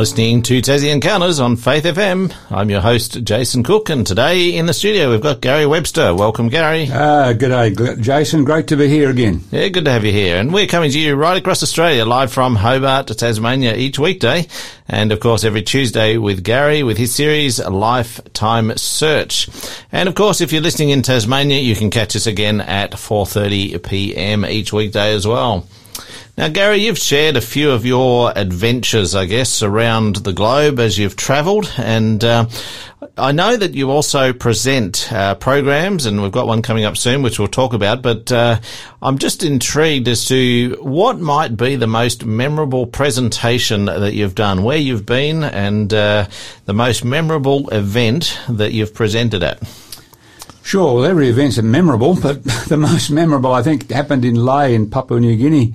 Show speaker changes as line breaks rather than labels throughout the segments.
listening to Tassie Encounters on Faith FM. I'm your host, Jason Cook, and today in the studio we've got Gary Webster. Welcome, Gary.
Ah, good day, Jason. Great to be here again.
Yeah, good to have you here. And we're coming to you right across Australia, live from Hobart to Tasmania each weekday. And of course, every Tuesday with Gary with his series, Lifetime Search. And of course, if you're listening in Tasmania, you can catch us again at 4.30 p.m. each weekday as well. Now, Gary, you've shared a few of your adventures, I guess, around the globe as you've travelled, and uh, I know that you also present uh, programs, and we've got one coming up soon, which we'll talk about. But uh, I'm just intrigued as to what might be the most memorable presentation that you've done, where you've been, and uh, the most memorable event that you've presented at.
Sure, well, every event's memorable, but the most memorable, I think, happened in Lae in Papua New Guinea.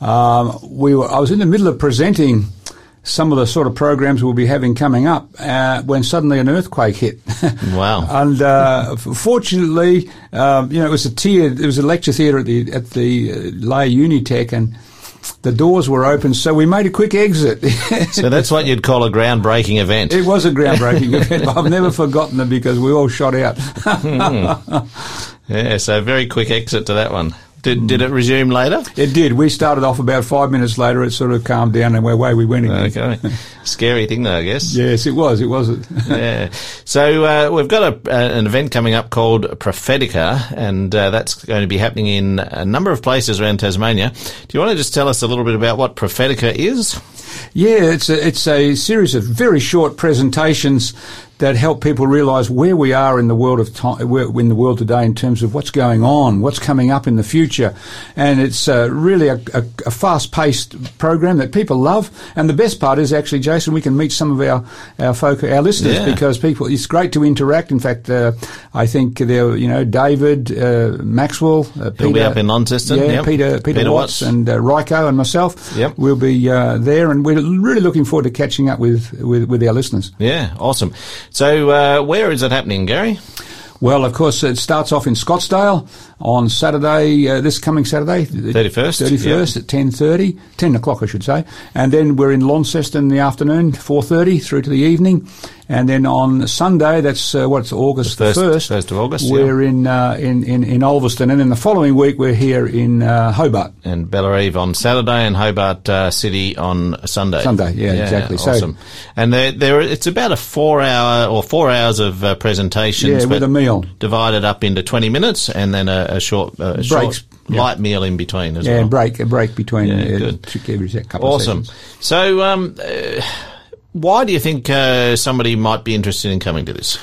Um, we were, I was in the middle of presenting some of the sort of programs we'll be having coming up uh, when suddenly an earthquake hit.
Wow!
and uh, fortunately, um, you know, it was a tier, it was a lecture theatre at the at the uh, Lae Unitech, and the doors were open, so we made a quick exit.
so that's what you'd call a groundbreaking event.
It was a groundbreaking event. I've never forgotten it because we all shot out.
mm. Yeah, so very quick exit to that one. Did, did it resume later?
It did. We started off about five minutes later. It sort of calmed down and away we went again.
Okay. Scary thing though, I guess.
Yes, it was. It was.
yeah. So uh, we've got a, uh, an event coming up called Prophetica, and uh, that's going to be happening in a number of places around Tasmania. Do you want to just tell us a little bit about what Prophetica is?
Yeah, it's a, it's a series of very short presentations that help people realise where we are in the world of time, in the world today in terms of what's going on, what's coming up in the future, and it's uh, really a, a, a, fast-paced program that people love. And the best part is actually, Jason, we can meet some of our our folk, our listeners, yeah. because people. It's great to interact. In fact, uh, I think there, you know, David uh, Maxwell, uh,
Peter, up in Launceston,
yeah,
yep.
Peter, Peter, Peter Watts, Watts, and uh, Ryko and myself.
Yep.
we'll be uh, there, and we're really looking forward to catching up with with, with our listeners.
Yeah, awesome. So, uh, where is it happening, Gary?
Well, of course, it starts off in Scottsdale on Saturday, uh, this coming Saturday,
31st,
31st at 10.30, 10 o'clock I should say. And then we're in Launceston in the afternoon, 4.30 through to the evening. And then on Sunday, that's uh, what's August
the
1st,
1st of August,
we're yeah. in, uh, in, in, in Ulverstone. And then the following week, we're here in uh, Hobart.
And Bellerive on Saturday and Hobart uh, City on Sunday.
Sunday, yeah, yeah exactly.
Awesome. So, and they're, they're, it's about a four hour or four hours of uh, presentations.
Yeah, with a meal.
Divided up into 20 minutes and then a, a short, uh. Short, yeah. light meal in between as
yeah,
well.
Yeah, break a break between
yeah,
uh,
good.
every couple
awesome.
of sessions.
So, um, uh, why do you think uh, somebody might be interested in coming to this?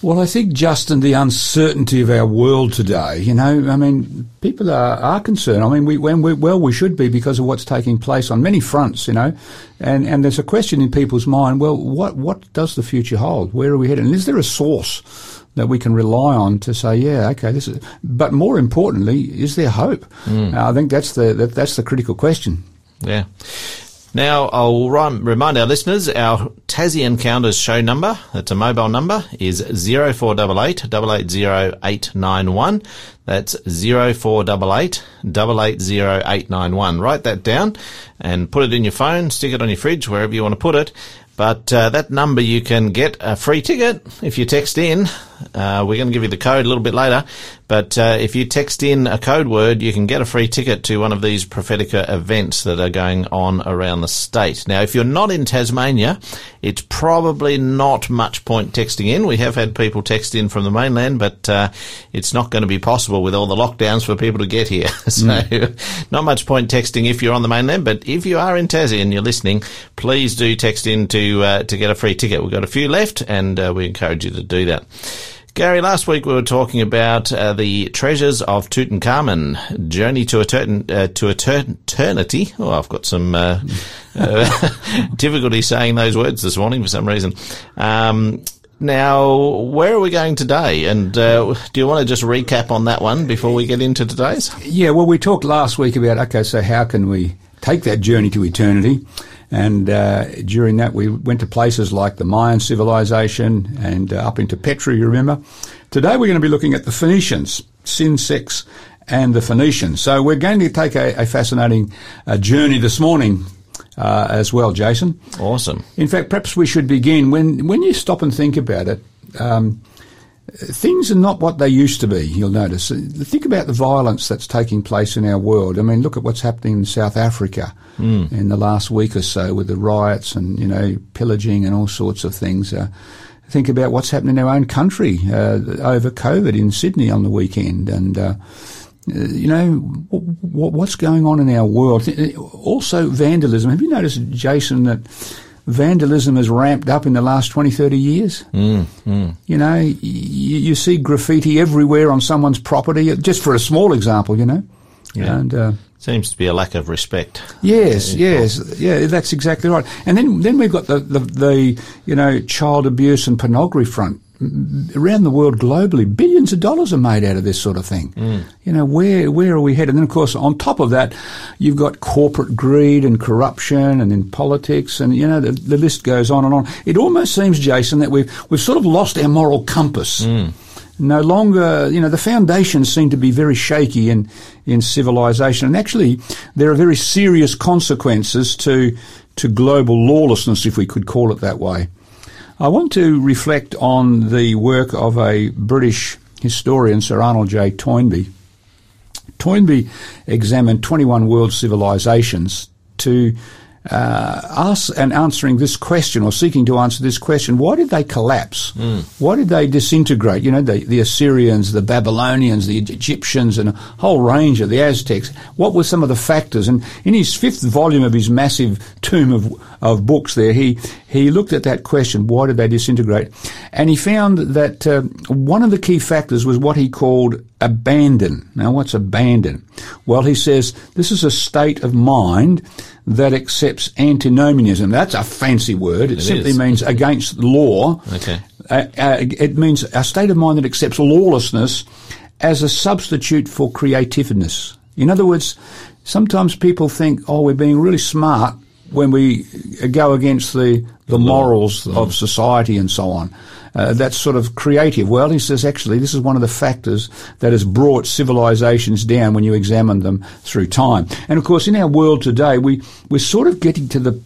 Well, I think, Justin, the uncertainty of our world today, you know, I mean, people are, are concerned. I mean, we, when we, well, we should be because of what's taking place on many fronts, you know, and, and there's a question in people's mind, well, what, what does the future hold? Where are we heading? And is there a source that we can rely on to say, yeah, okay, this is, but more importantly, is there hope?
Mm.
Uh, I think that's the, that, that's the critical question.
Yeah. Now, I'll remind our listeners our Tassie Encounters show number, that's a mobile number, is 0488 880891. That's 0488 880891. Write that down and put it in your phone, stick it on your fridge, wherever you want to put it. But uh, that number you can get a free ticket if you text in. Uh, we're going to give you the code a little bit later. But uh, if you text in a code word, you can get a free ticket to one of these Prophetica events that are going on around the state. Now, if you're not in Tasmania, it's probably not much point texting in. We have had people text in from the mainland, but uh, it's not going to be possible with all the lockdowns for people to get here. so, mm. not much point texting if you're on the mainland. But if you are in Tassie and you're listening, please do text in to uh, to get a free ticket. We've got a few left, and uh, we encourage you to do that. Gary, last week we were talking about uh, the treasures of Tutankhamun, journey to, etern- uh, to eternity. Oh, I've got some uh, uh difficulty saying those words this morning for some reason. Um, now, where are we going today? And uh, do you want to just recap on that one before we get into today's?
Yeah, well, we talked last week about okay, so how can we take that journey to eternity? And uh, during that, we went to places like the Mayan civilization and uh, up into Petra, you remember. Today, we're going to be looking at the Phoenicians, sin, sex, and the Phoenicians. So we're going to take a, a fascinating uh, journey this morning uh, as well, Jason.
Awesome.
In fact, perhaps we should begin when when you stop and think about it. Um, things are not what they used to be. You'll notice. Think about the violence that's taking place in our world. I mean, look at what's happening in South Africa mm. in the last week or so with the riots and you know pillaging and all sorts of things. Uh, think about what's happening in our own country uh, over COVID in Sydney on the weekend, and uh, you know what's going on in our world. Also, vandalism. Have you noticed, Jason, that vandalism has ramped up in the last 20, 30 years?
Mm, mm.
You know, you, you, see graffiti everywhere on someone's property. Just for a small example, you know.
Yeah. And uh, Seems to be a lack of respect.
Yes, yes, yeah, that's exactly right. And then, then we've got the, the, the, you know, child abuse and pornography front. Around the world globally, billions of dollars are made out of this sort of thing.
Mm.
You know, where, where are we headed? And then, of course, on top of that, you've got corporate greed and corruption and in politics and, you know, the, the list goes on and on. It almost seems, Jason, that we've, we've sort of lost our moral compass.
Mm
no longer, you know, the foundations seem to be very shaky in, in civilization. And actually, there are very serious consequences to, to global lawlessness, if we could call it that way. I want to reflect on the work of a British historian, Sir Arnold J. Toynbee. Toynbee examined 21 world civilizations to uh, us and answering this question or seeking to answer this question, why did they collapse?
Mm.
Why did they disintegrate? You know, the, the, Assyrians, the Babylonians, the Egyptians, and a whole range of the Aztecs. What were some of the factors? And in his fifth volume of his massive tome of, of books there, he, he looked at that question, why did they disintegrate? And he found that uh, one of the key factors was what he called abandon. Now, what's abandon? Well, he says this is a state of mind that accepts antinomianism. That's a fancy word. It, it simply is. means against law.
Okay.
Uh, uh, it means a state of mind that accepts lawlessness as a substitute for creativeness. In other words, sometimes people think, oh, we're being really smart when we go against the, the morals mm. of society and so on. Uh, that's sort of creative. Well, he says actually this is one of the factors that has brought civilizations down when you examine them through time. And of course, in our world today, we, we're sort of getting to the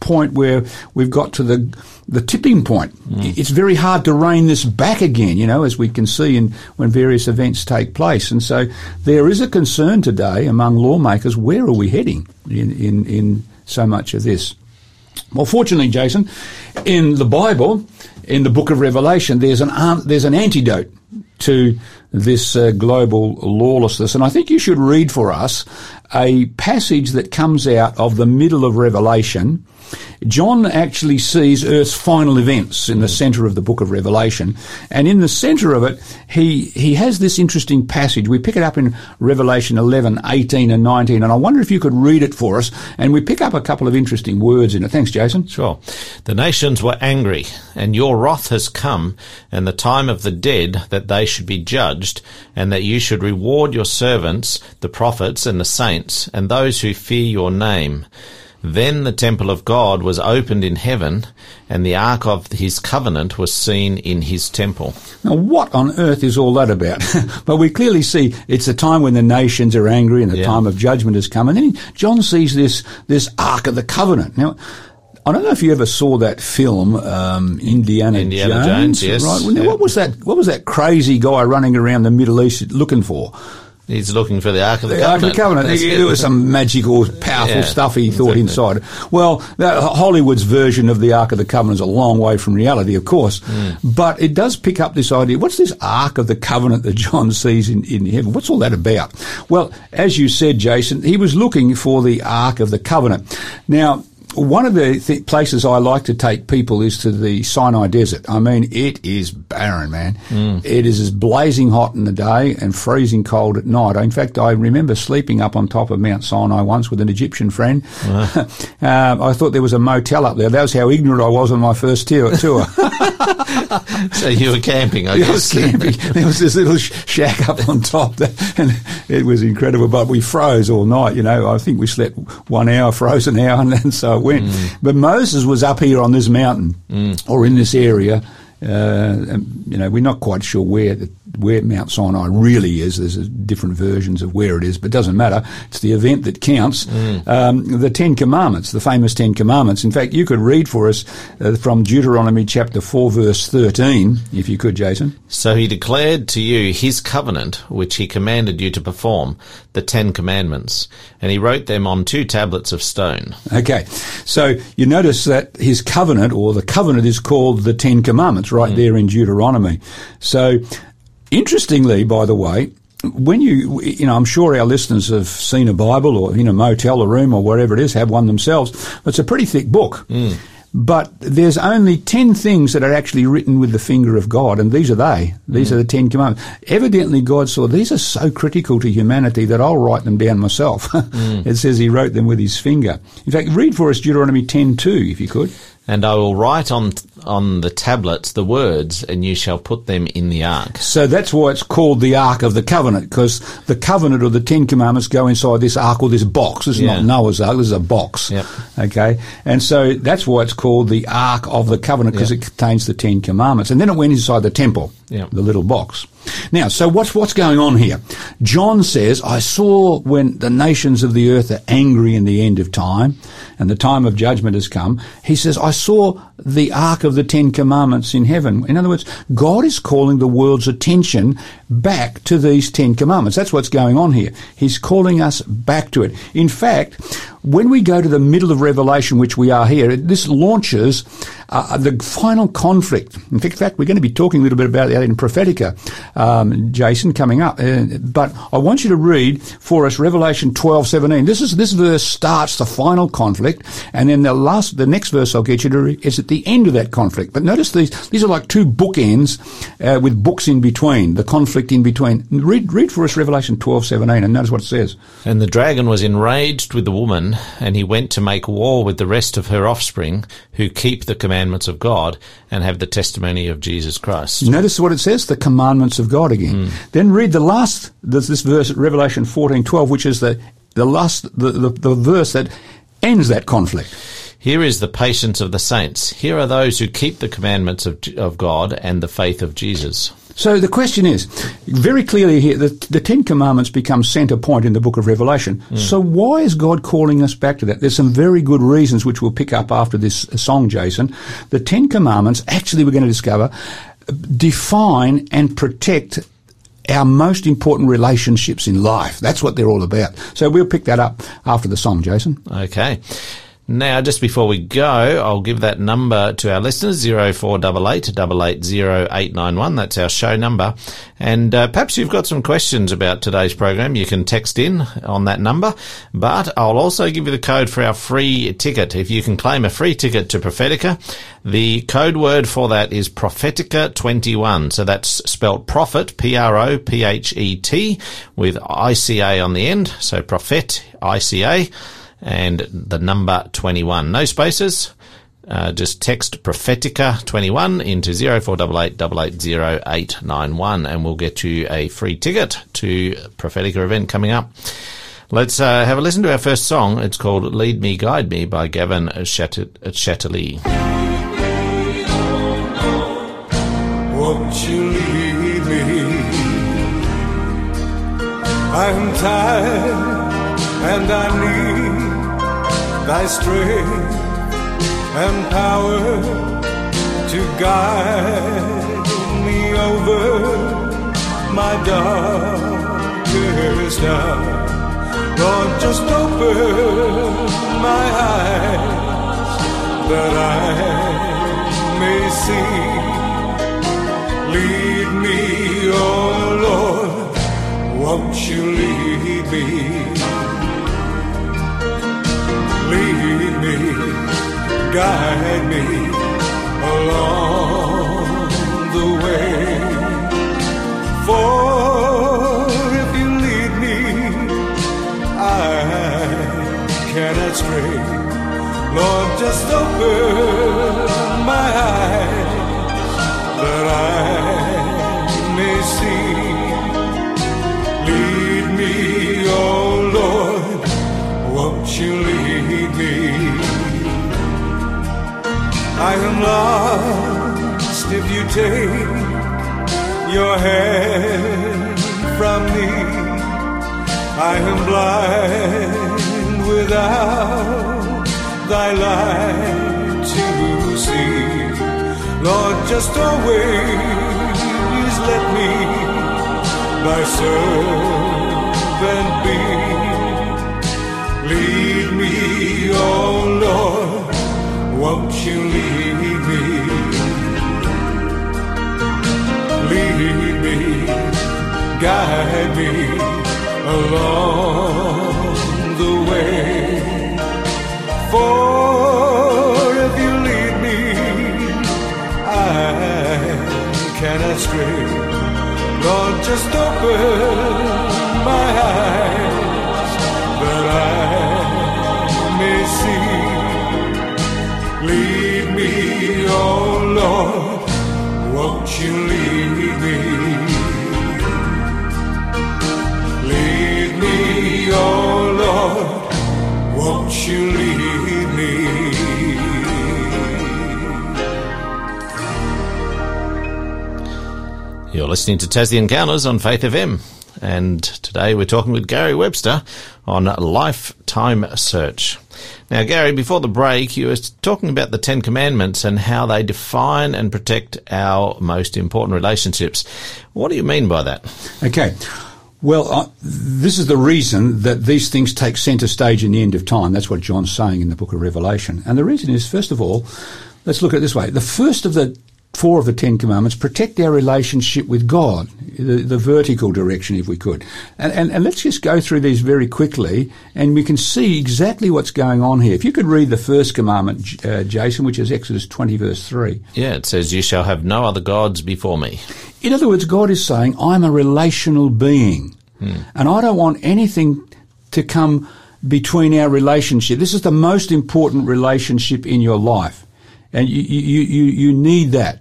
point where we've got to the the tipping point. Mm. It's very hard to rein this back again, you know, as we can see in when various events take place. And so there is a concern today among lawmakers. Where are we heading in in, in so much of this? Well, fortunately, Jason, in the Bible, in the book of Revelation, there's an, there's an antidote to this uh, global lawlessness. And I think you should read for us a passage that comes out of the middle of Revelation John actually sees Earth's final events in the mm. center of the book of Revelation. And in the center of it, he, he has this interesting passage. We pick it up in Revelation 11, 18 and 19. And I wonder if you could read it for us. And we pick up a couple of interesting words in it. Thanks, Jason.
Sure. The nations were angry, and your wrath has come, and the time of the dead that they should be judged, and that you should reward your servants, the prophets and the saints, and those who fear your name then the temple of God was opened in heaven, and the ark of his covenant was seen in his temple.
Now, what on earth is all that about? but we clearly see it's a time when the nations are angry and the yeah. time of judgment has come. And then John sees this, this ark of the covenant. Now, I don't know if you ever saw that film, um, Indiana,
Indiana
Jones.
Jones yes.
Right? Yeah. What was that? What was that crazy guy running around the Middle East looking for?
He's looking for the Ark of the,
the
Covenant.
Ark of the Covenant. There was some magical, powerful yeah, stuff he thought exactly. inside. Well, Hollywood's version of the Ark of the Covenant is a long way from reality, of course.
Mm.
But it does pick up this idea. What's this Ark of the Covenant that John sees in, in heaven? What's all that about? Well, as you said, Jason, he was looking for the Ark of the Covenant. Now, one of the th- places I like to take people is to the Sinai Desert. I mean, it is barren, man.
Mm.
It is as blazing hot in the day and freezing cold at night. In fact, I remember sleeping up on top of Mount Sinai once with an Egyptian friend.
Uh.
uh, I thought there was a motel up there. That was how ignorant I was on my first tour. tour.
so you were camping, I guess.
I was camping. There was this little shack up on top, that, and it was incredible. But we froze all night. You know, I think we slept one hour, froze an hour, and then so went.
Mm.
But Moses was up here on this mountain
mm.
or in this area. Uh, and, you know, we're not quite sure where the where Mount Sinai really is. There's different versions of where it is, but it doesn't matter. It's the event that counts. Mm. Um, the Ten Commandments, the famous Ten Commandments. In fact, you could read for us uh, from Deuteronomy chapter 4 verse 13, if you could, Jason.
So he declared to you his covenant, which he commanded you to perform, the Ten Commandments, and he wrote them on two tablets of stone.
Okay. So you notice that his covenant, or the covenant is called the Ten Commandments, right mm. there in Deuteronomy. So, interestingly, by the way, when you, you know, I'm sure our listeners have seen a Bible or in a motel, a room, or wherever it is, have one themselves. It's a pretty thick book. Mm. But there's only 10 things that are actually written with the finger of God, and these are they. These mm. are the 10 commandments. Evidently, God saw these are so critical to humanity that I'll write them down myself. mm. It says he wrote them with his finger. In fact, read for us Deuteronomy 10.2, if you could.
And I will write on on the tablets the words, and you shall put them in the ark.
So that's why it's called the Ark of the Covenant, because the covenant or the Ten Commandments go inside this ark or this box. This is yeah. not Noah's Ark, this is a box.
Yep.
Okay? And so that's why it's called the Ark of the Covenant, because yep. it contains the Ten Commandments. And then it went inside the temple, yep. the little box. Now, so what's what's going on here? John says, "I saw when the nations of the earth are angry in the end of time, and the time of judgment has come." He says, "I saw the ark of the Ten Commandments in heaven." In other words, God is calling the world's attention back to these Ten Commandments. That's what's going on here. He's calling us back to it. In fact, when we go to the middle of Revelation, which we are here, this launches uh, the final conflict. In fact, we're going to be talking a little bit about that in Prophetica, um, Jason, coming up. Uh, but I want you to read for us Revelation twelve seventeen. This is, this verse starts the final conflict, and then the last, the next verse I'll get you to read is at the end of that conflict. But notice these, these are like two bookends, uh, with books in between, the conflict in between. Read, read for us Revelation twelve seventeen, and notice what it says.
And the dragon was enraged with the woman and he went to make war with the rest of her offspring who keep the commandments of God and have the testimony of Jesus Christ.
Notice what it says, the commandments of God again. Mm. Then read the last, this, this verse, Revelation 14, 12, which is the, the last, the, the, the verse that ends that conflict.
Here is the patience of the saints. Here are those who keep the commandments of, of God and the faith of Jesus.
So the question is, very clearly here, the, the Ten Commandments become centre point in the book of Revelation. Mm. So why is God calling us back to that? There's some very good reasons which we'll pick up after this song, Jason. The Ten Commandments, actually we're going to discover, define and protect our most important relationships in life. That's what they're all about. So we'll pick that up after the song, Jason.
Okay. Now, just before we go, I'll give that number to our listeners, 0488 880891. That's our show number. And uh, perhaps you've got some questions about today's program. You can text in on that number. But I'll also give you the code for our free ticket. If you can claim a free ticket to Prophetica, the code word for that is Prophetica21. So that's spelt prophet, P-R-O-P-H-E-T, with I-C-A on the end. So prophet, I-C-A and the number 21. No spaces. Uh, just text Prophetica 21 into 0488 and we'll get you a free ticket to Prophetica event coming up. Let's uh, have a listen to our first song. It's called Lead Me, Guide Me by Gavin Chatterley.
Won't you lead me? I'm tired and I need thy strength and power to guide me over my darkest hour. Lord, just open my eyes that I may see. Lead me, oh Lord, won't you lead me? Lead me, guide me along the way. For if you lead me, I cannot stray. Lord, just open my eyes I am lost if you take your hand from me. I am blind without thy light to see. Lord, just always let me thy servant be. Lead me, oh Lord, won't you lead me? Lead me, guide me along the way. For if you lead me, I cannot stray. Lord, just open won't you lead me? Lead me, oh Lord, won't you lead me?
You're listening to Tassie Encounters on Faith FM. And today we're talking with Gary Webster on lifetime search. Now, Gary, before the break, you were talking about the Ten Commandments and how they define and protect our most important relationships. What do you mean by that?
Okay. Well, uh, this is the reason that these things take centre stage in the end of time. That's what John's saying in the book of Revelation. And the reason is, first of all, let's look at it this way. The first of the four of the Ten Commandments protect our relationship with God, the, the vertical direction, if we could. And, and, and let's just go through these very quickly, and we can see exactly what's going on here. If you could read the first commandment, uh, Jason, which is Exodus 20, verse 3.
Yeah, it says, You shall have no other gods before me.
In other words, God is saying, I'm a relational being, and I don't want anything to come between our relationship. This is the most important relationship in your life, and you, you, you, you need that.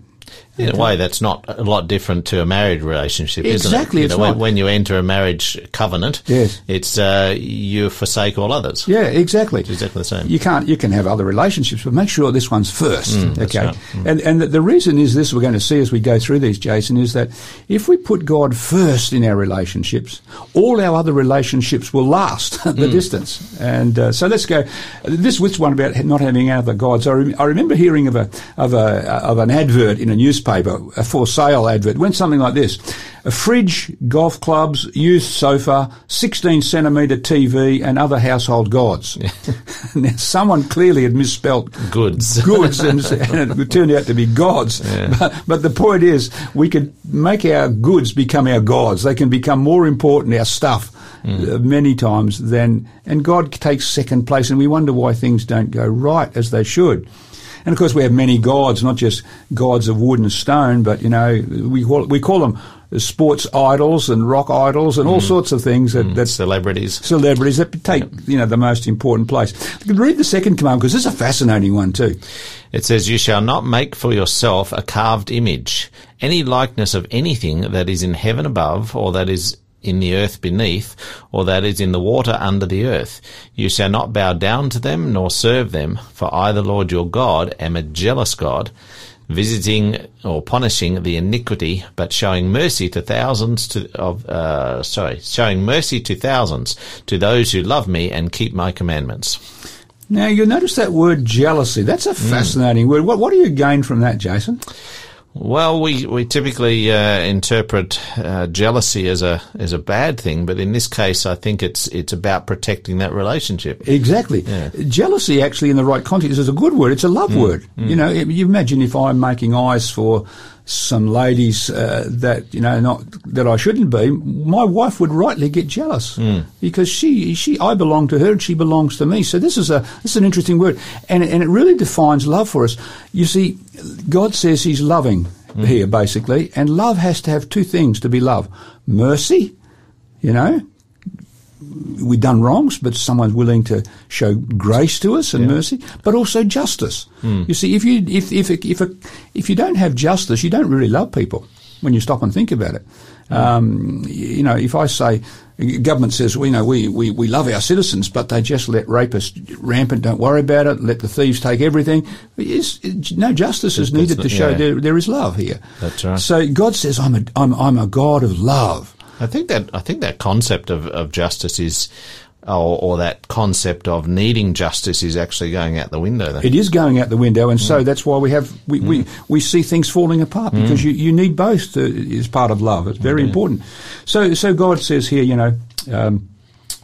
In a way, that's not a lot different to a married relationship, isn't
Exactly,
it? You
it's
know, when, when you enter a marriage covenant,
Yes.
it's uh, you forsake all others.
Yeah, exactly.
It's exactly the same.
You can't. You can have other relationships, but make sure this one's first.
that's
okay.
right.
And and the, reason is this: we're going to see as we go through these, Jason, is that if we put God first in our relationships, all our other relationships will last the distance. And uh, so let's go. This this one about not having other gods. I, rem- I remember hearing of a of a of an advert in a newspaper, a for sale advert. Went something like this: a fridge, golf clubs, youth sofa, 16 centimetre TV, and other household gods. now, someone clearly had misspelt
Goods.
goods and, and it turned out to be gods. But, but the point is, we could make our goods become our gods. They can become more important, our stuff, uh, many times than, and God takes second place, and we wonder why things don't go right as they should. And of course, we have many gods, not just gods of wood and stone, but you know, we call, we call them sports idols and rock idols and all mm. sorts of things that, mm. that
Celebrities.
celebrities that take you know the most important place. Read the second command because this is a fascinating one too.
It says, You shall not make for yourself a carved image, any likeness of anything that is in heaven above, or that is in the earth beneath, or that is in the water under the earth. You shall not bow down to them, nor serve them, for I, the Lord your God, am a jealous God, visiting or punishing the iniquity, but showing mercy to thousands to, of, uh, sorry, showing mercy to thousands, to those who love me and keep my commandments.
Now you notice that word jealousy. That's a fascinating word. What, what do you gain from that, Jason?
Well, we, we typically uh, interpret uh, jealousy as a as a bad thing, but in this case, I think it's it's about protecting that relationship.
Exactly. Jealousy, actually, in the right context, is a good word. It's a love word. You know, you imagine if I'm making eyes for some ladies uh, that you know not that I shouldn't be, my wife would rightly get jealous. Because she she I belong to her and she belongs to me. So this is a this is an interesting word, and and it really defines love for us. You see, God says He's loving here basically, and love has to have two things to be love: mercy, you know, we've done wrongs, but someone's willing to show grace to us and mercy, but also justice. You see, if you if if if a, if you don't have justice, you don't really love people. when you stop and think about it. Um, you know, if I say, government says, well, you know, we, we, we love our citizens, but they just let rapists rampant, don't worry about it, let the thieves take everything. It's, no justice is needed to show
yeah.
there, there is love here.
That's right.
So God says, I'm a, I'm, I'm a God of love.
I think that I think that concept of, of justice is, or, or that concept of needing justice is actually going out the window. Then.
It is going out the window, and
Mm.
so that's why we have we, we, we see things falling apart because you, you need both to, as part of love. It's very important. So so God says here, you know. Um,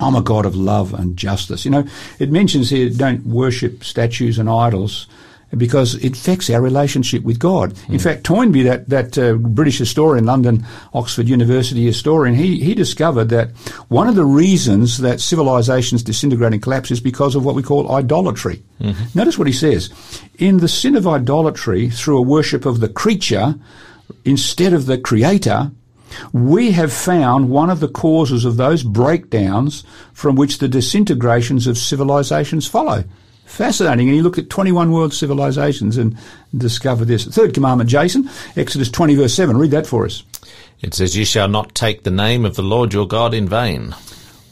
I'm a God of love and justice. You know, it mentions here don't worship statues and idols because it affects our relationship with God. In fact, Toynbee, that, that uh, British historian, London, Oxford University historian, he, he discovered that one of the reasons that civilizations disintegrate and collapse is because of what we call idolatry. Notice what he says. In the sin of idolatry, through a worship of the creature instead of the creator, we have found one of the causes of those breakdowns from which the disintegrations of civilizations follow. Fascinating. And you look at 21 world civilizations and discover this. Third commandment, Jason, Exodus 20 verse 7. Read that for us.
It says, "You shall not take the name of the Lord your God in vain."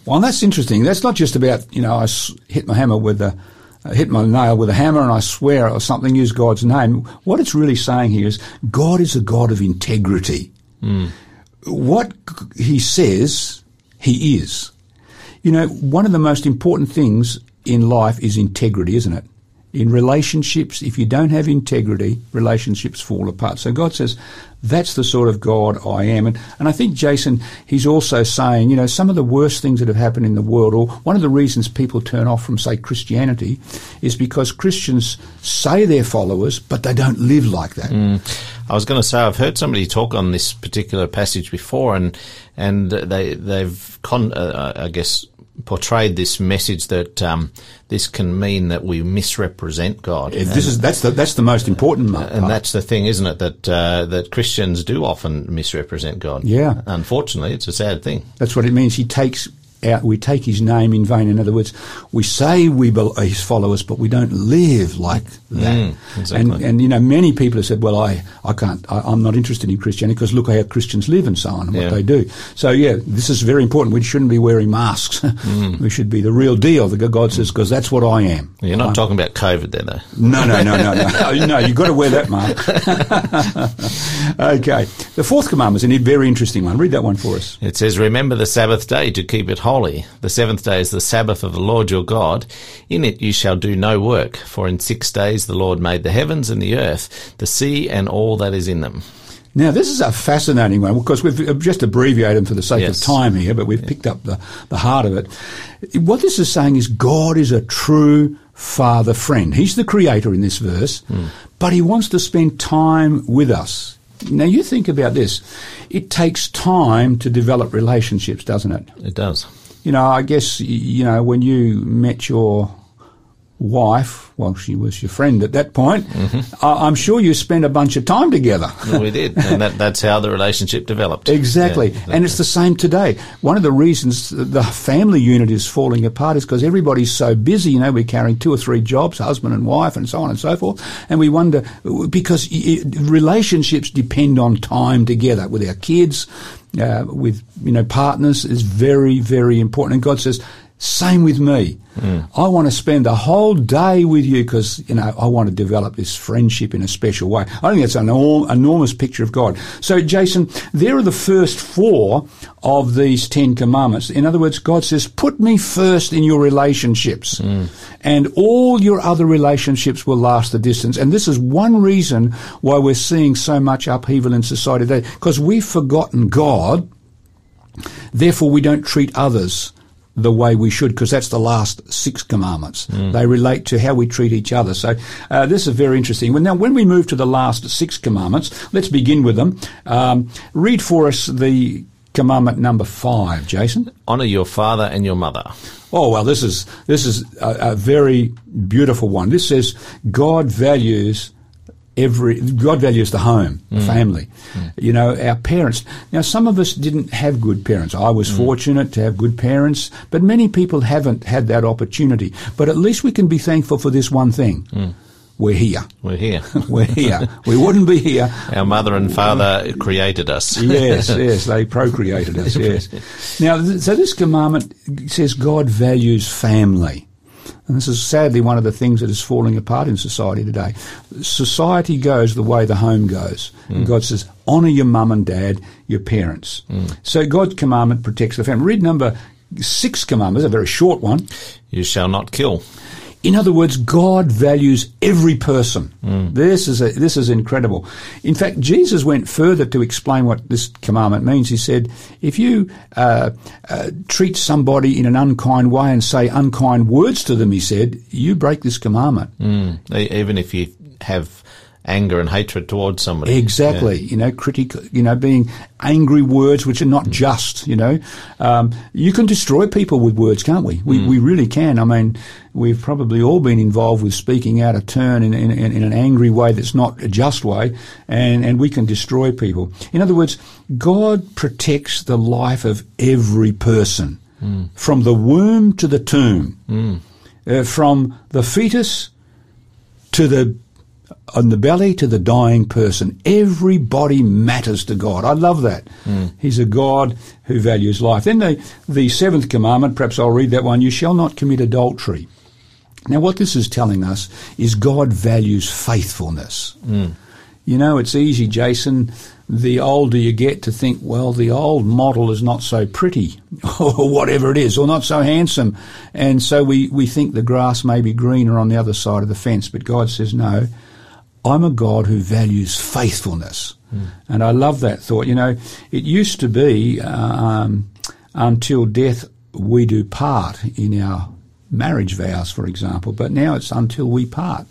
Well, that's interesting. That's not just about, you know, I hit my hammer with a, I hit my nail with a hammer and I swear or something, use God's name. What it's really saying here is God is a God of integrity. Hmm. What he says, he is. You know, one of the most important things in life is integrity, isn't it? In relationships, if you don't have integrity, relationships fall apart. So God says, that's the sort of God I am. And, and I think, Jason, he's also saying, you know, some of the worst things that have happened in the world, or one of the reasons people turn off from, say, Christianity, is because Christians say they're followers, but they don't live like that.
I was going to say I've heard somebody talk on this particular passage before, and and they they've con, uh, I guess portrayed this message that um, this can mean that we misrepresent God.
Uh, This is, that's the, that's the most important part.
and that's the thing, isn't it? That uh, that Christians do often misrepresent God.
Yeah.
Unfortunately, it's a sad thing.
That's what it means. He takes out, we take his name in vain. In other words, we say we are his followers, but we don't live like that.
Mm, exactly.
And, and, you know, many people have said, well, I, I can't, I, I'm not interested in Christianity because look how Christians live and so on and
Yeah.
what they do. So yeah, this is very important. We shouldn't be wearing masks.
Mm.
we should be the real deal, the God says, because that's what I am.
You're not talking about COVID there, though.
No, no, no, no, no. no, you've got to wear that mask. okay. The fourth commandment is a very interesting one. Read that one for us.
It says, Remember the Sabbath day to keep it holy. The seventh day is the Sabbath of the Lord your God. In it you shall do no work, for in six days the Lord made the heavens and the earth, the sea and all that is in them.
Now, this is a fascinating one because we've uh, just abbreviated them for the sake
Yes.
of time here, but we've picked up the, the heart of it. What this is saying is God is a true father friend. He's the creator in this verse, hmm. but he wants to spend time with us. Now, you think about this. It takes time to develop relationships, doesn't it?
It does.
You know, I guess, you know, when you met your wife, well, she was your friend at that point, I- I'm sure you spent a bunch of time together.
Well, we did. And that, that's how the relationship developed.
Exactly.
Yeah,
and it's the same today. One of the reasons the family unit is falling apart is because everybody's so busy. You know, we're carrying two or three jobs, husband and wife, and so on and so forth. And we wonder, because relationships depend on time together with our kids, uh, with, you know, partners is very, very important. And God says, same with me. Mm. I want to spend the whole day with you because, you know, I want to develop this friendship in a special way. I think that's an enorm- enormous picture of God. So, Jason, there are the first four of these Ten Commandments. In other words, God says, put me first in your relationships mm. and all your other relationships will last the distance. And this is one reason why we're seeing so much upheaval in society today because we've forgotten God Therefore, we don't treat others the way we should, because that's the last six commandments. They relate to how we treat each other. So uh, this is very interesting. Well, now, when we move to the last six commandments, let's begin with them. Um, read for us the commandment number five, Jason.
Honor your father and your mother.
Oh well, this is this is a, a very beautiful one. This says God values every God values the home, the mm. family. Mm. You know, our parents. Now, some of us didn't have good parents. I was mm. fortunate to have good parents, but many people haven't had that opportunity. But at least we can be thankful for this one thing. we're here.
We're here.
We're here. we wouldn't be here.
Our mother and father created us.
yes, yes, they procreated us, yes. Now, th- so this commandment says God values family. And this is sadly one of the things that is falling apart in society today. Society goes the way the home goes. And hmm. God says, honour your mum and dad, your parents. Hmm. So God's commandment protects the family. Read number six commandments, a very short one.
You shall not kill.
In other words, God values every person. This is a, this is incredible. In fact, Jesus went further to explain what this commandment means. He said, "If you uh, uh, treat somebody in an unkind way and say unkind words to them," he said, "you break this commandment."
E- Even if you have anger and hatred towards somebody.
Exactly. You know, critic, you know, being angry words which are not just, you know. Um, you can destroy people with words, can't we? We, we really can. I mean, we've probably all been involved with speaking out of turn in, in, in an angry way that's not a just way, and, and we can destroy people. In other words, God protects the life of every person, hmm. from the womb to the tomb, hmm. uh, from the fetus to the on the belly to the dying person. Everybody matters to God. I love that. Hmm. He's a God who values life. Then the, the seventh commandment, perhaps I'll read that one, you shall not commit adultery. Now what this is telling us is God values faithfulness. Mm. You know, it's easy, Jason, the older you get to think, well, the old model is not so pretty, or whatever it is, or not so handsome. And so we, we think the grass may be greener on the other side of the fence. But God says, no, I'm a God who values faithfulness. Mm. And I love that thought. You know, it used to be uh, um, until death we do part in our marriage vows, for example, but now it's until we part.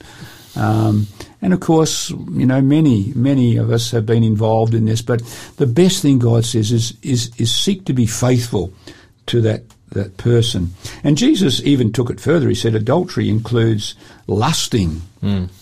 Um, and of course, you know, many, many of us have been involved in this, but the best thing God says is, is, is seek to be faithful to that, that person. And Jesus even took it further. He said adultery includes lusting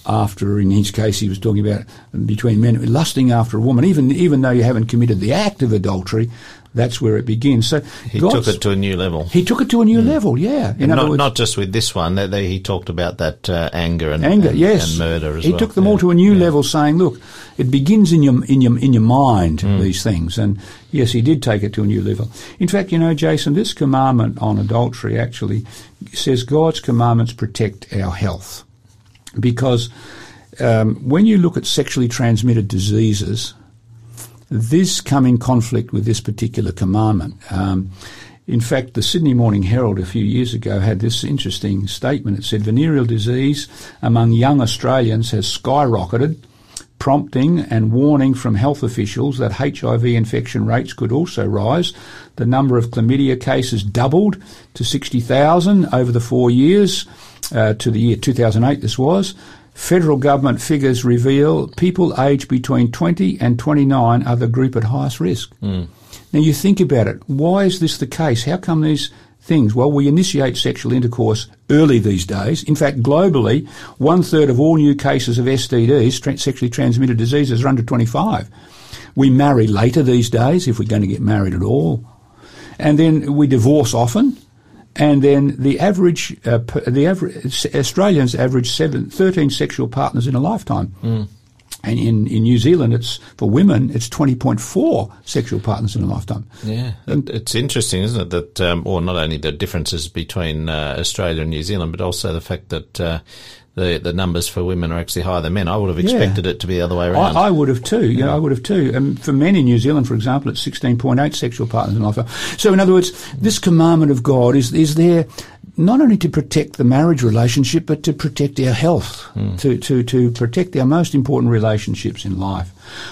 after, in his case, he was talking about between men, lusting after a woman, even, even though you haven't committed the act of adultery, that's where it begins. So
He
God's-
took it to a new level.
he took it to a new level, yeah. In other
not,
words,
not just with this one. That they, he talked about that uh, anger and
anger,
and,
yes,
and murder as
he
well.
He took them
Yeah.
all to a new level, saying, "Look, it begins in your in your in your mind
Mm.
these things." And yes, he did take it to a new level. In fact, you know, Jason, this commandment on adultery actually says God's commandments protect our health, because um, when you look at sexually transmitted diseases, this come in conflict with this particular commandment. Um, in fact, the Sydney Morning Herald a few years ago had this interesting statement. It said venereal disease among young Australians has skyrocketed, prompting and warning from health officials that HIV infection rates could also rise. The number of chlamydia cases doubled to 60,000 over the four years uh, to the year 2008 this was. Federal government figures reveal people aged between 20 and 29 are the group at highest risk. Hmm. Now you think about it. Why is this the case? How come these things? Well, we initiate sexual intercourse early these days. In fact, globally, one third of all new cases of STDs, tra- sexually transmitted diseases, are under 25. We marry later these days if we're going to get married at all. And then we divorce often. And then the average, uh, per- the average Australians average seven, 13 sexual partners in a lifetime. And in, in New Zealand, it's for women, it's 20.4 sexual partners in a lifetime.
Yeah, it, it's interesting, isn't it? That, um, or not only the differences between uh, Australia and New Zealand, but also the fact that uh, the the numbers for women are actually higher than men. I would have expected it to be the other way around.
I, I would have too. You know, I would have too. And for men in New Zealand, for example, it's 16.8 sexual partners in life. So, in other words, this commandment of God is is there not only to protect the marriage relationship, but to protect our health, to, to, to protect our most important relationships in life.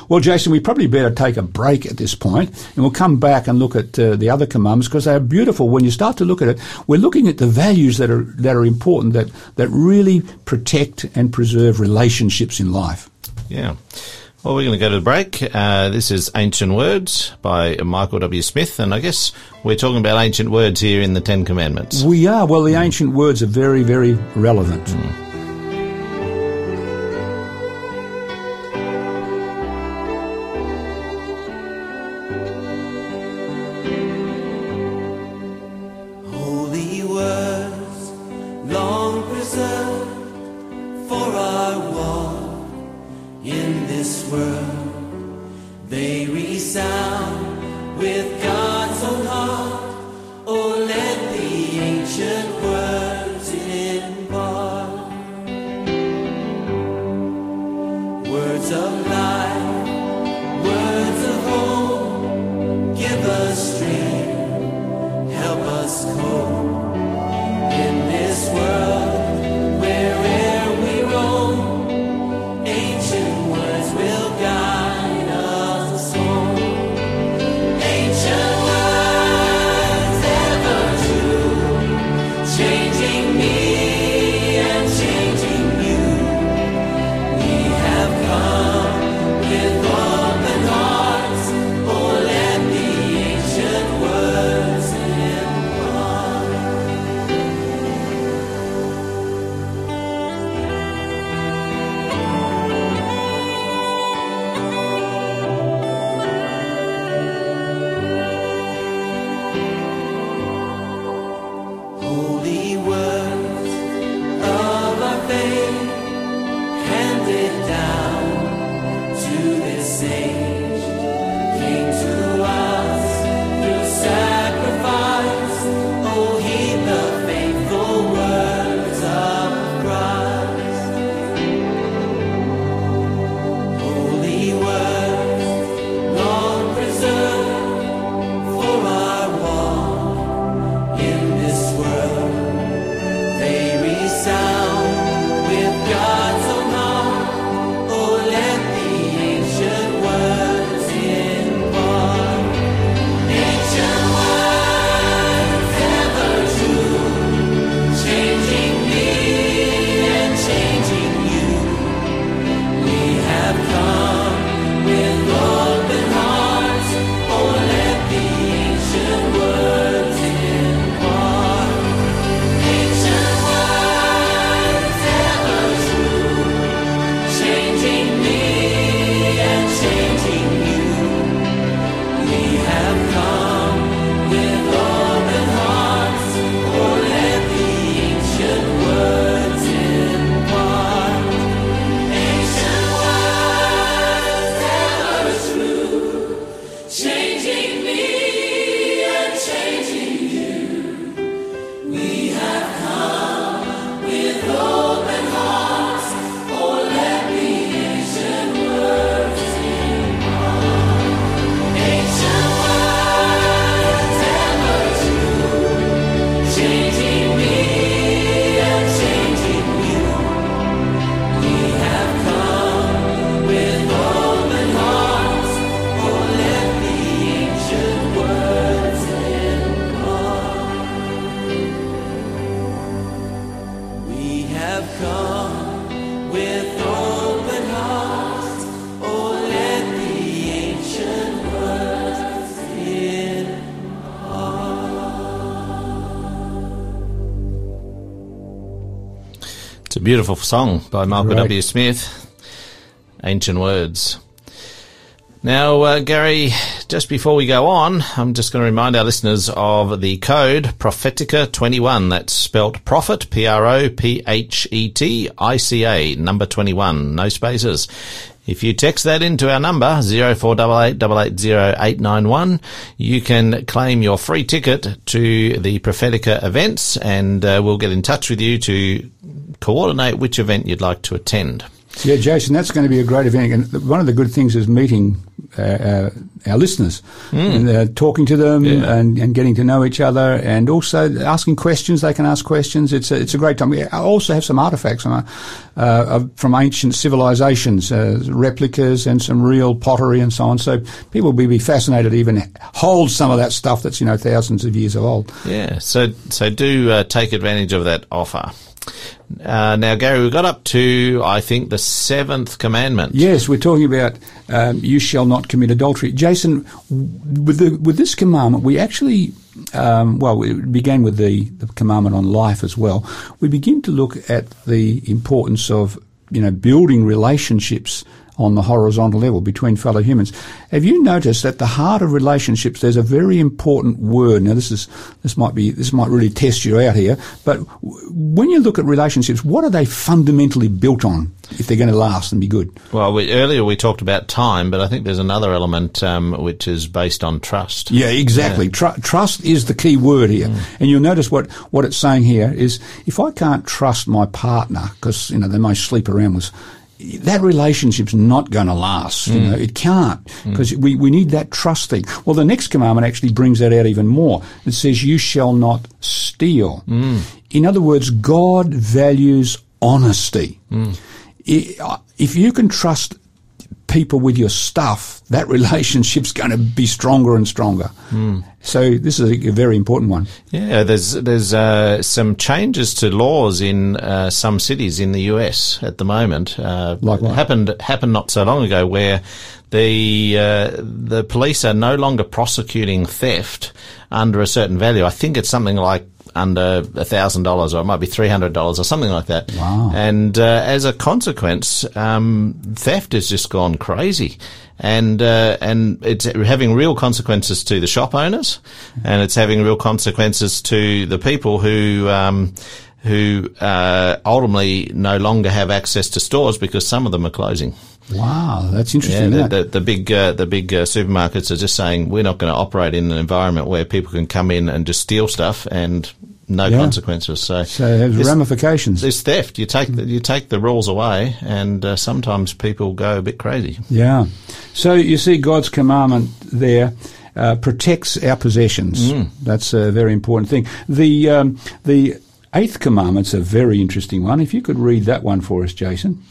Well, Jason, we probably better take a break at this point, and we'll come back and look at uh, the other commandments because they are beautiful. When you start to look at it, we're looking at the values that are that are important that that really protect and preserve relationships in life.
Yeah. Well, we're going to go to the break. Uh, this is Ancient Words by Michael W. Smith, and I guess we're talking about ancient words here in the Ten Commandments.
We are. Well, the ancient words are very, very relevant.
Holy
beautiful song by Michael
Right.
W. Smith. Ancient Words. Now, uh, Gary, just before we go on, I'm just going to remind our listeners of the code Prophetica21. That's spelt prophet, P-R-O-P-H-E-T-I-C-A, number 21, no spaces. If you text that into our number, 0488880891, you can claim your free ticket to the Prophetica events and uh, we'll get in touch with you to coordinate which event you'd like to attend.
Yeah, Jason, that's going to be a great event. And one of the good things is meeting uh, uh, our listeners and uh, talking to them.
Yeah.
and, and getting to know each other and also asking questions. They can ask questions. It's a, it's a great time. We also have some artifacts on, uh, of- from ancient civilizations, uh, replicas and some real pottery and so on. So people will be fascinated to even hold some of that stuff that's, you know, thousands of years old.
Yeah, so so do uh, take advantage of that offer. Uh, now, Gary, we got up to I think the seventh commandment.
Yes, we're talking about um, you shall not commit adultery. Jason, with the, with this commandment, we actually, um, well, it began with the, the commandment on life as well. We begin to look at the importance of you know building relationships on the horizontal level between fellow humans. Have you noticed that the heart of relationships there's a very important word. Now this is this might be this might really test you out here, but when you look at relationships, what are they fundamentally built on if they're going to last and be good?
Well, we, earlier we talked about time, but I think there's another element um, which is based on trust.
Yeah, exactly. Tru- trust is the key word here, and you'll notice what what it's saying here is if I can't trust my partner because you know they may sleep around with. That relationship's not going to last. You mm. know, it can't mm. because we, we need that trust thing. Well, the next commandment actually brings that out even more. It says, "You shall not steal." Mm. In other words, God values honesty. I- If you can trust people with your stuff, that relationship's going to be stronger and stronger. So this is a, a very important one.
Yeah, there's there's uh, some changes to laws in uh, some cities in the US at the moment. Uh,
Like what?
happened happened not so long ago, where the uh, the police are no longer prosecuting theft under a certain value. I think it's something like under a thousand dollars, or it might be three hundred dollars, or something like that.
Wow.
And uh, as a consequence, um, theft has just gone crazy, and uh, and it's having real consequences to the shop owners, and it's having real consequences to the people who. Um, who uh, ultimately no longer have access to stores because some of them are closing.
Wow, that's
Yeah,
interesting.
the, the, the big uh, the big uh, supermarkets are just saying we're not going to operate in an environment where people can come in and just steal stuff and no
Yeah.
consequences. So,
so it has ramifications.
there's theft. You take the, you take the rules away, and uh, sometimes people go a bit crazy.
Yeah. So you see, God's commandment there uh, protects our possessions.
Mm.
That's a very important thing. The um, the eighth commandment's a very interesting one. If you could read that one for us, Jason.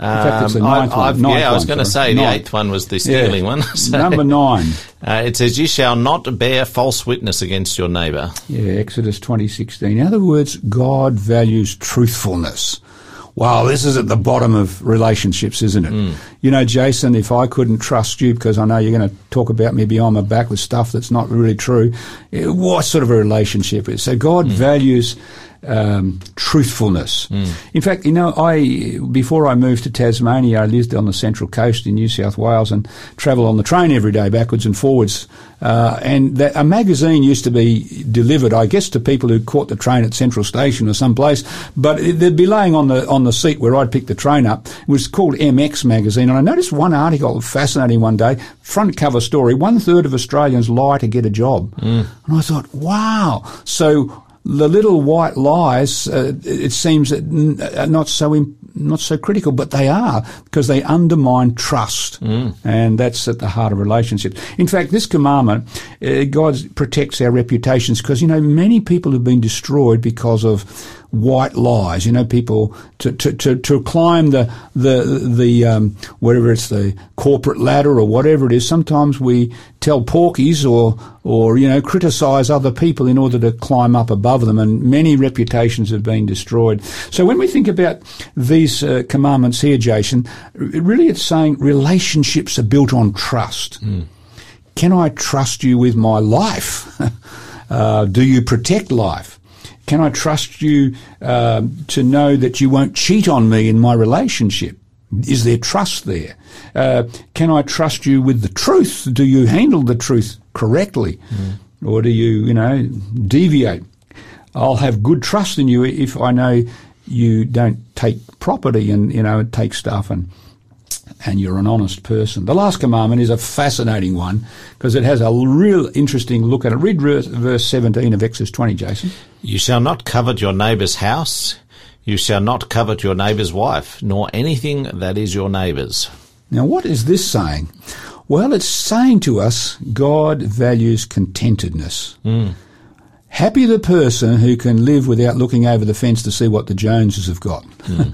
In fact, it's the
Um, I-
one. Ninth
yeah, I was going to say the
Ninth.
eighth one was the stealing
Yeah.
one. So,
Number nine.
uh, it says, "You shall not bear false witness against your neighbour."
Yeah, Exodus 2016. In other words, God values truthfulness. Wow, this is at the bottom of relationships, isn't it? You know, Jason, if I couldn't trust you because I know you're going to talk about me behind my back with stuff that's not really true, what sort of a relationship is? So God values um, truthfulness. In fact, you know, I before I moved to Tasmania, I lived on the central coast in New South Wales and travelled on the train every day, backwards and forwards. Uh, and that, a magazine used to be delivered, I guess, to people who caught the train at Central Station or someplace. But it, they'd be laying on the on the seat where I'd pick the train up. It was called MX magazine, and I noticed one article fascinating one day, front cover story: one third of Australians lie to get a job. And I thought, wow. So the little white lies, uh, it seems that n- are not so not so critical, but they are because they undermine trust, and that's at the heart of relationships. In fact, this commandment, uh, God protects our reputations because you know many people have been destroyed because of white lies. You know, people to to, to, to climb the the the um, whatever it's the corporate ladder or whatever it is. Sometimes we tell porkies or or you know criticize other people in order to climb up above them, and many reputations have been destroyed. So when we think about these uh, commandments here, Jason, really it's saying relationships are built on trust. Can I trust you with my life? uh, do you protect life? Can I trust you um to know that you won't cheat on me in my relationship? Is there trust there? Uh, can I trust you with the truth? Do you handle the truth correctly? Or do you, you know, deviate? I'll have good trust in you if I know you don't take property and, you know, take stuff and and you're an honest person. The last commandment is a fascinating one because it has a real interesting look at it. Read verse, verse 17 of Exodus 20, Jason.
You shall not covet your neighbour's house. You shall not covet your neighbour's wife, nor anything that is your neighbour's.
Now, what is this saying? Well, it's saying to us God values contentedness. Hmm. Happy the person who can live without looking over the fence to see what the Joneses have got. Hmm.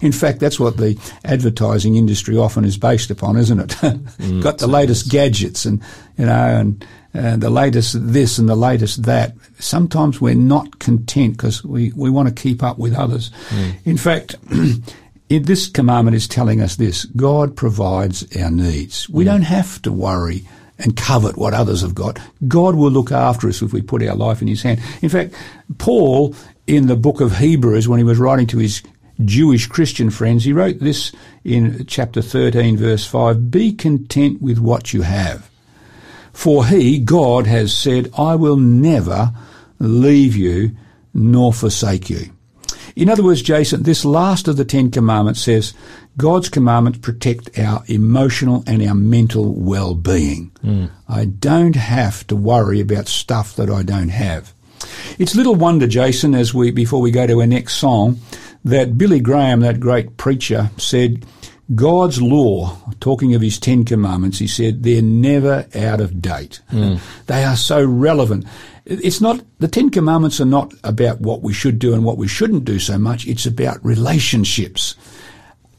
In fact, that's what the advertising industry often is based upon, isn't it? Hmm. got the latest gadgets and, you know, and, and the latest this and the latest that. Sometimes we're not content because we, we want to keep up with others. Hmm. In fact, it, this commandment is telling us this God provides our needs. We don't have to worry and covet what others have got. God will look after us if we put our life in His hand. In fact, Paul, in the book of Hebrews, when he was writing to his Jewish Christian friends. He wrote this in chapter 13 verse 5, Be content with what you have. For he, God, has said, I will never leave you nor forsake you. In other words, Jason, this last of the Ten Commandments says God's commandments protect our emotional and our mental well-being. Hmm. I don't have to worry about stuff that I don't have. It's little wonder, Jason, as we before we go to our next song, that Billy Graham, that great preacher, said God's law, talking of his Ten Commandments, he said they're never out of date. Hmm. They are so relevant. It's not the Ten Commandments are not about what we should do and what we shouldn't do so much. It's about relationships.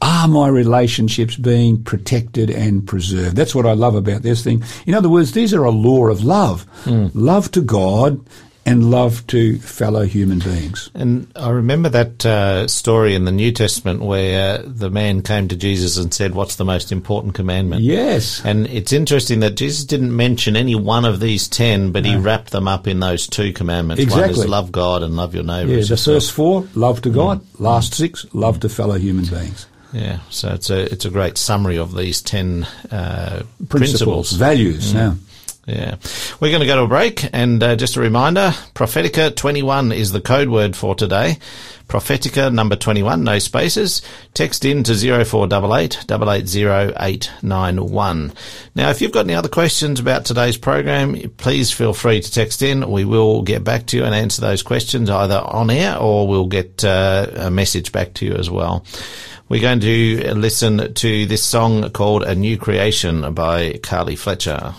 Are my relationships being protected and preserved? That's what I love about this thing. In other words, these are a law of love. Love to God and love to fellow human beings.
And I remember that uh, story in the New Testament where uh, the man came to Jesus and said, What's the most important commandment?
Yes.
And it's interesting that Jesus didn't mention any one of these ten, but he wrapped them up in those two commandments. One
Exactly.
is love God and love your neighbour.
Yeah, the first four, love to God. Last six, love to fellow human beings.
Yeah, so it's a it's a great summary of these ten uh,
Principles,
principles.
values. Now,
Yeah. We're going to go to a break, and uh, just a reminder Prophetica 21 is the code word for today. Prophetica number 21, no spaces. Text in to 0488 880891. Now, if you've got any other questions about today's program, please feel free to text in. We will get back to you and answer those questions either on air or we'll get uh, a message back to you as well. We're going to listen to this song called A New Creation by Carly Fletcher.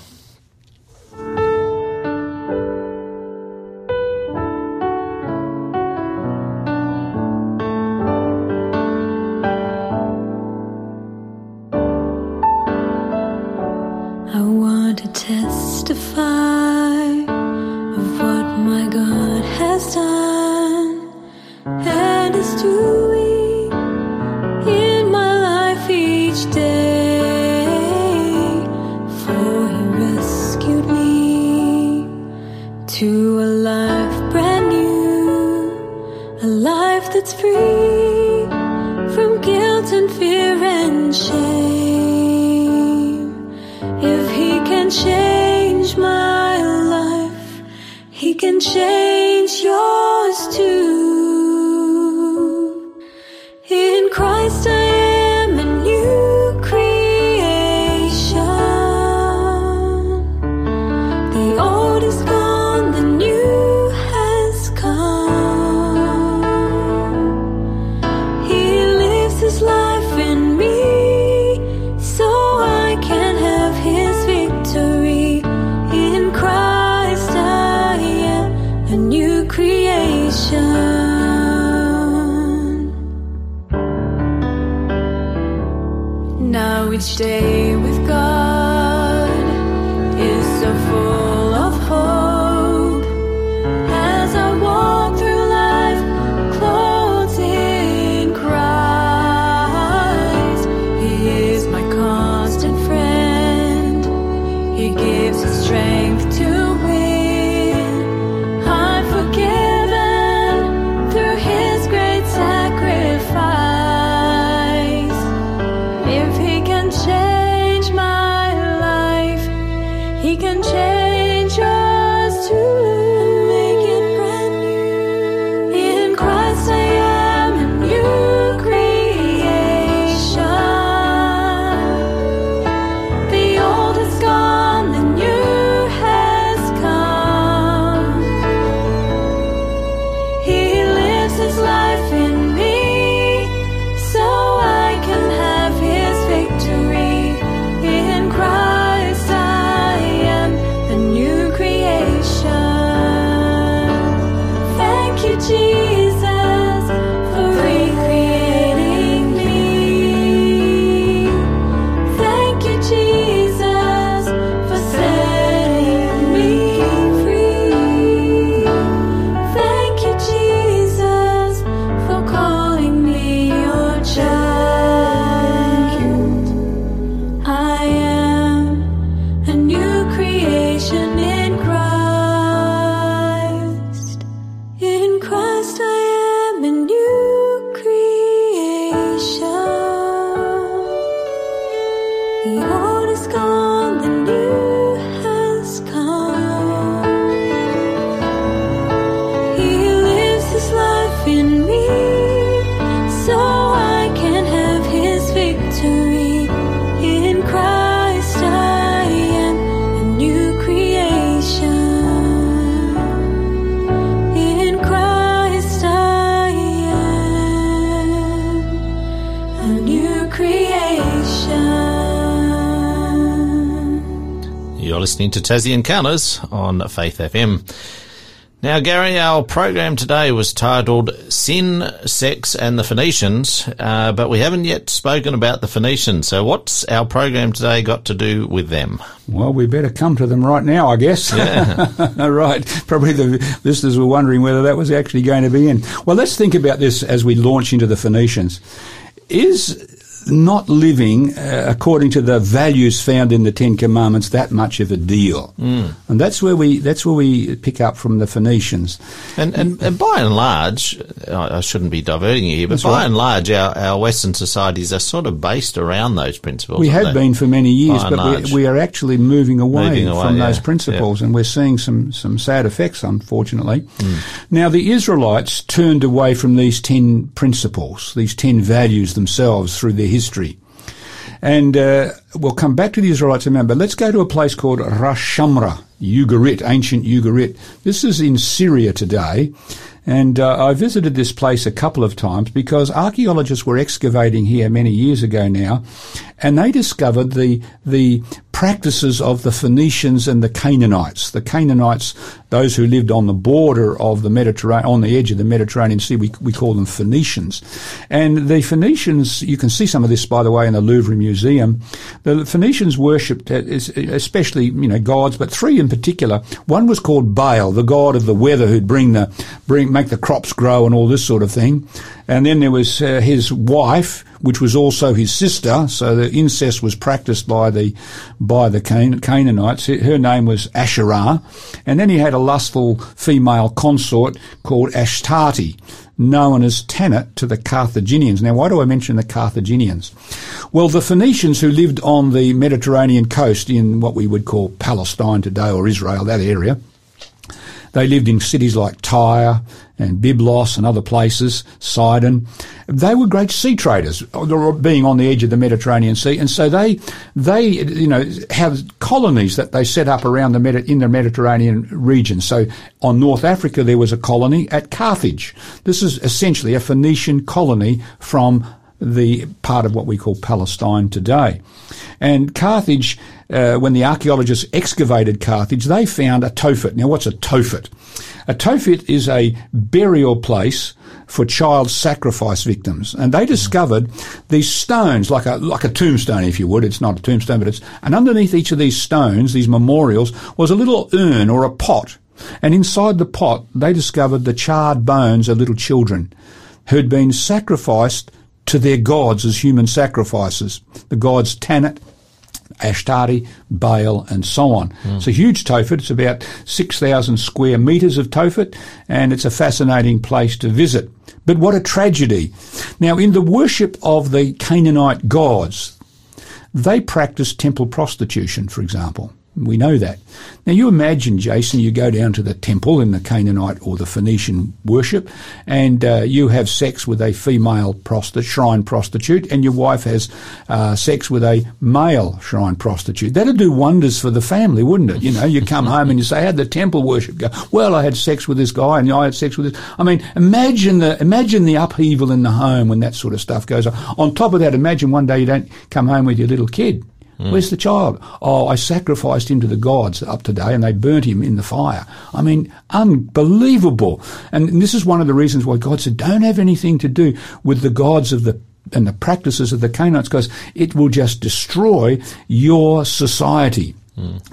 Listening to Tassie Encounters on Faith FM. Now, Gary, our program today was titled Sin, Sex and the Phoenicians, uh, but we haven't yet spoken about the Phoenicians. So, what's our program today got to do with them?
Well, we better come to them right now, I guess. right. Probably the listeners were wondering whether that was actually going to be in. Well, let's think about this as we launch into the Phoenicians. Is not living uh, according to the values found in the Ten Commandments that much of a deal? Mm. And that's where we that's where we pick up from the Phoenicians.
And, and, and by and large, I I shouldn't be diverting you here, but
That's
by
right.
and large, our, our Western societies are sort of based around those principles.
We have
they?
been for many years, but we, we are actually moving away,
Moving away,
from those
yeah,
principles, and we're seeing some, some sad effects, unfortunately.
Hmm.
Now, the Israelites turned away from these ten principles, these ten values themselves through their history. And uh, we'll come back to the Israelites but let's go to a place called Ras Shamra, Ugarit, ancient Ugarit. This is in Syria today. And uh, I visited this place a couple of times because archaeologists were excavating here many years ago now, and they discovered the the practices of the Phoenicians and the Canaanites. The Canaanites, those who lived on the border of the Mediterranean, on the edge of the Mediterranean Sea, we, we call them Phoenicians. And the Phoenicians, you can see some of this, by the way, in the Louvre Museum. The Phoenicians worshipped, uh, especially, you know, gods, but three in particular. One was called Baal, the god of the weather who'd bring the, bring, make the crops grow and all this sort of thing. And then there was uh, his wife, which was also his sister. So the incest was practiced by the by the Can- Canaanites. Her name was Asherah, and then he had a lustful female consort called Ashtarte, known as Tanit to the Carthaginians. Now, why do I mention the Carthaginians? Well, the Phoenicians who lived on the Mediterranean coast in what we would call Palestine today or Israel, that area. They lived in cities like Tyre and Byblos and other places, Sidon. They were great sea traders, uh, being on the edge of the Mediterranean Sea, and so they, they, you know, have colonies that they set up around the Medi- in the Mediterranean region. So on North Africa there was a colony at Carthage. This is essentially a Phoenician colony from the part of what we call Palestine today. And Carthage, uh, when the archaeologists excavated Carthage, they found a Tophet. Now, what's a Tophet? A Tophet is a burial place for child sacrifice victims, and they discovered these stones, like a like a tombstone, if you would. It's not a tombstone, but it's and underneath each of these stones, these memorials, was a little urn or a pot, and inside the pot they discovered the charred bones of little children who'd been sacrificed to their gods as human sacrifices. The gods Tanit, Ashtari, Baal, and so on. It's a huge Tophet. It's about 6,000 square metres of Tophet, and it's a fascinating place to visit. But what a tragedy. Now, in the worship of the Canaanite gods, they practiced temple prostitution, for example. We know that. Now you imagine, Jason, you go down to the temple in the Canaanite or the Phoenician worship, and uh, you have sex with a female shrine prostitute, and your wife has uh, sex with a male shrine prostitute. That'd do wonders for the family, wouldn't it? You know, you come home and you say, "How'd the temple worship go?" Well, I had sex with this guy, and I had sex with this. I mean, imagine the imagine the upheaval in the home when that sort of stuff goes on. On top of that, imagine one day you don't come home with your little kid. Where's the child? Oh, I sacrificed him to the gods up today and they burnt him in the fire. I mean, unbelievable. And this is one of the reasons why God said, don't have anything to do with the gods of the and the practices of the Canaanites because it will just destroy your society.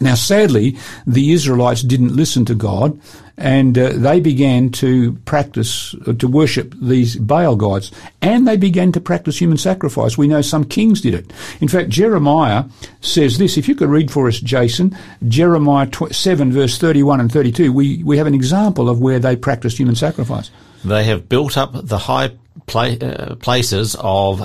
Now, sadly, the Israelites didn't listen to God, and uh, they began to practice, uh, to worship these Baal gods, and they began to practice human sacrifice. We know some kings did it. In fact, Jeremiah says this. If you could read for us, Jason, Jeremiah tw- 7, verse 31 and 32, we, we have an example of where they practiced human sacrifice.
They have built up the high pla- uh, places of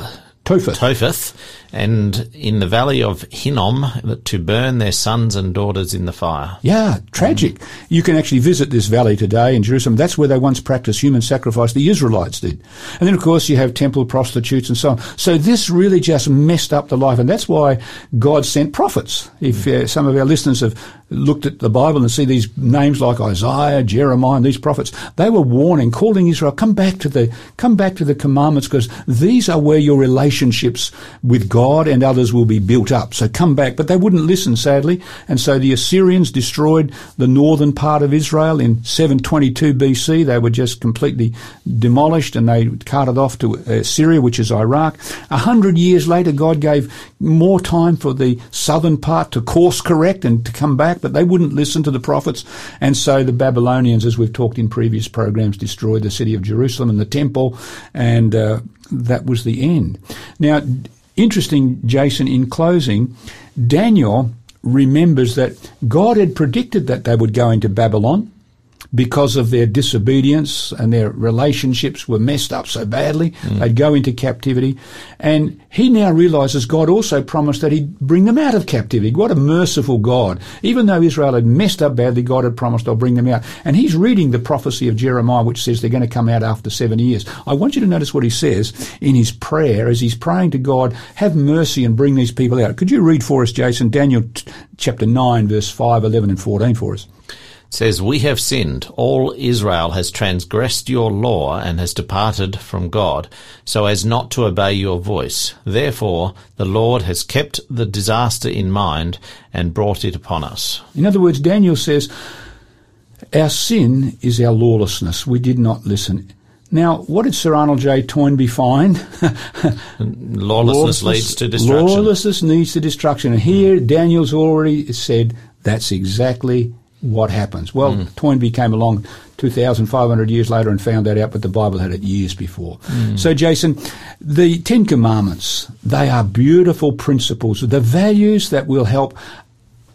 Topheth.
Topheth and in the valley of Hinnom to burn their sons and daughters in the fire.
Yeah, tragic. You can actually visit this valley today in Jerusalem. That's where they once practiced human sacrifice. The Israelites did. And then, of course, you have temple prostitutes and so on. So this really just messed up the life. And that's why God sent prophets. If uh, some of our listeners have looked at the Bible and see these names like Isaiah, Jeremiah, and these prophets, they were warning, calling Israel, come back to the, come back to the commandments because these are where your relationships with God and others will be built up. So come back. But they wouldn't listen, sadly. And so the Assyrians destroyed the northern part of Israel in 722 BC. They were just completely demolished and they carted off to uh, Syria, which is Iraq. A hundred years later, God gave more time for the southern part to course correct and to come back, but they wouldn't listen to the prophets. And so the Babylonians, as we've talked in previous programs, destroyed the city of Jerusalem and the temple, and uh, that was the end. Now, interesting, Jason, in closing, Daniel remembers that God had predicted that they would go into Babylon because of their disobedience and their relationships were messed up so badly, hmm. they'd go into captivity. And he now realizes God also promised that he'd bring them out of captivity. What a merciful God. Even though Israel had messed up badly, God had promised I'll bring them out. And he's reading the prophecy of Jeremiah, which says they're going to come out after seven years. I want you to notice what he says in his prayer as he's praying to God, have mercy and bring these people out. Could you read for us, Jason, Daniel t- chapter 9, verse 5, 11 and 14 for us?
Says, We have sinned. All Israel has transgressed your law and has departed from God, so as not to obey your voice. Therefore, the Lord has kept the disaster in mind and brought it upon us.
In other words, Daniel says, Our sin is our lawlessness. We did not listen. Now, what did Sir Arnold J. Toynbee find?
Lawlessness, leads to destruction.
Lawlessness leads to destruction. And here, Daniel's already said that's exactly what happens. Well,
Hmm.
Toynbee came along 2,500 years later and found that out, but the Bible had it years before.
Hmm.
So, Jason, the Ten Commandments, they are beautiful principles, the values that will help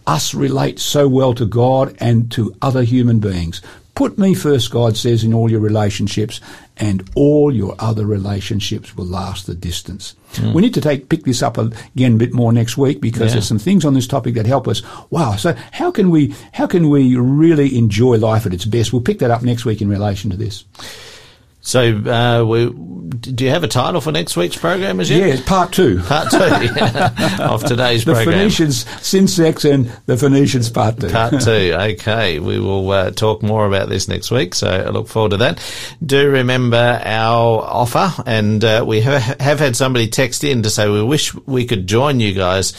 us relate so well to God and to other human beings. Put me first, God says, in all your relationships, and all your other relationships will last the distance. Hmm. We need to take pick this up again a bit more next week because
Yeah.
there's some things on this topic that help us. Wow! So how can we how can we really enjoy life at its best? We'll pick that up next week in relation to this.
So, uh, we, do you have a title for next week's program as yet?
Yeah, part two.
Part two of today's
The
program.
Phoenicians, sin, sex, and the Phoenicians part two.
Part two. Okay. We will uh, talk more about this next week. So I look forward to that. Do remember our offer. And uh, we ha- have had somebody text in to say we wish we could join you guys.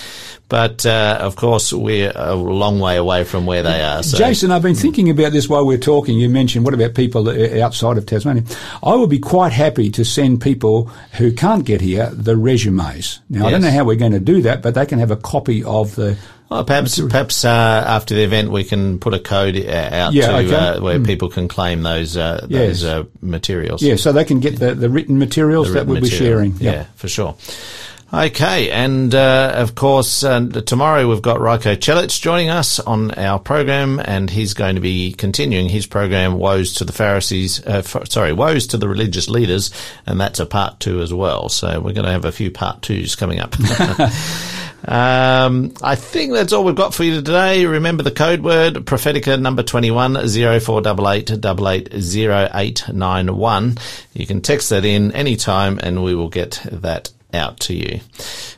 But uh, of course, we're a long way away from where they are. So
Jason, I've been thinking about this while we're talking. You mentioned what about people outside of Tasmania? I would be quite happy to send people who can't get here the resumes. Now, I don't know how we're going to do that, but they can have a copy of the.
Well, perhaps, perhaps uh, after the event, we can put a code uh, out
Yeah,
to
okay.
uh, where people can claim those uh,
Yes.
those uh, materials.
Yeah, so they can get the, the written materials
the
that we'll be
material.
sharing.
Yeah, for sure. Okay, and uh, of course, uh, tomorrow we've got Raiko Celic joining us on our program, and he's going to be continuing his program, Woes to the Pharisees, uh, f- sorry, Woes to the Religious Leaders, and that's a part two as well. So we're going to have a few part twos coming up. Um, I think that's all we've got for you today. Remember the code word Prophetica number 21 0488 880891. You can text that in anytime and we will get that out to you.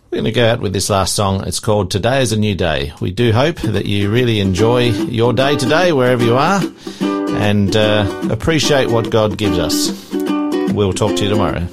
We're going to go out with this last song. It's called Today is a New Day. We do hope that you really enjoy your day today, wherever you are, and uh, appreciate what God gives us. We'll talk to you tomorrow.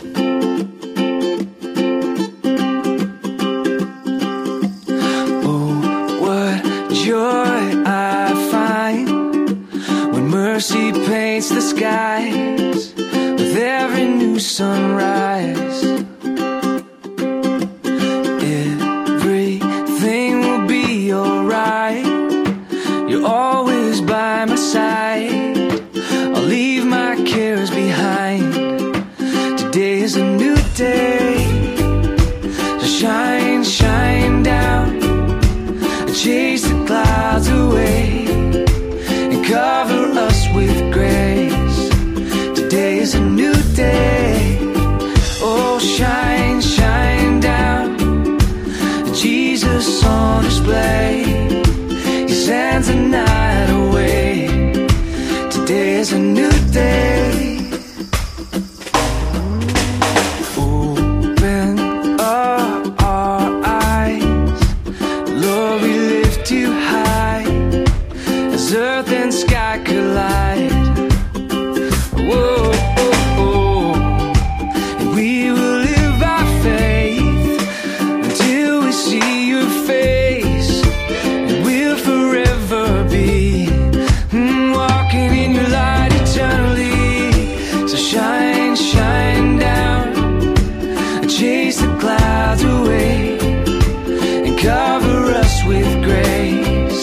With grace.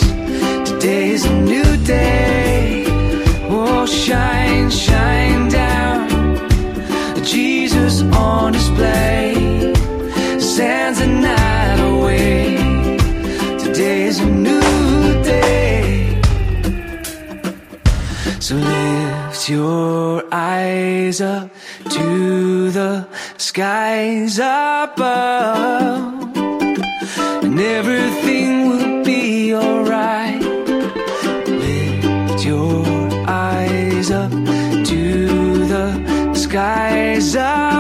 Today is a new day. Oh, shine, shine down. Jesus on
display sends a night away. Today is a new day. So lift your eyes up to the skies above, and everything will be alright. Lift your eyes up to the skies. Up.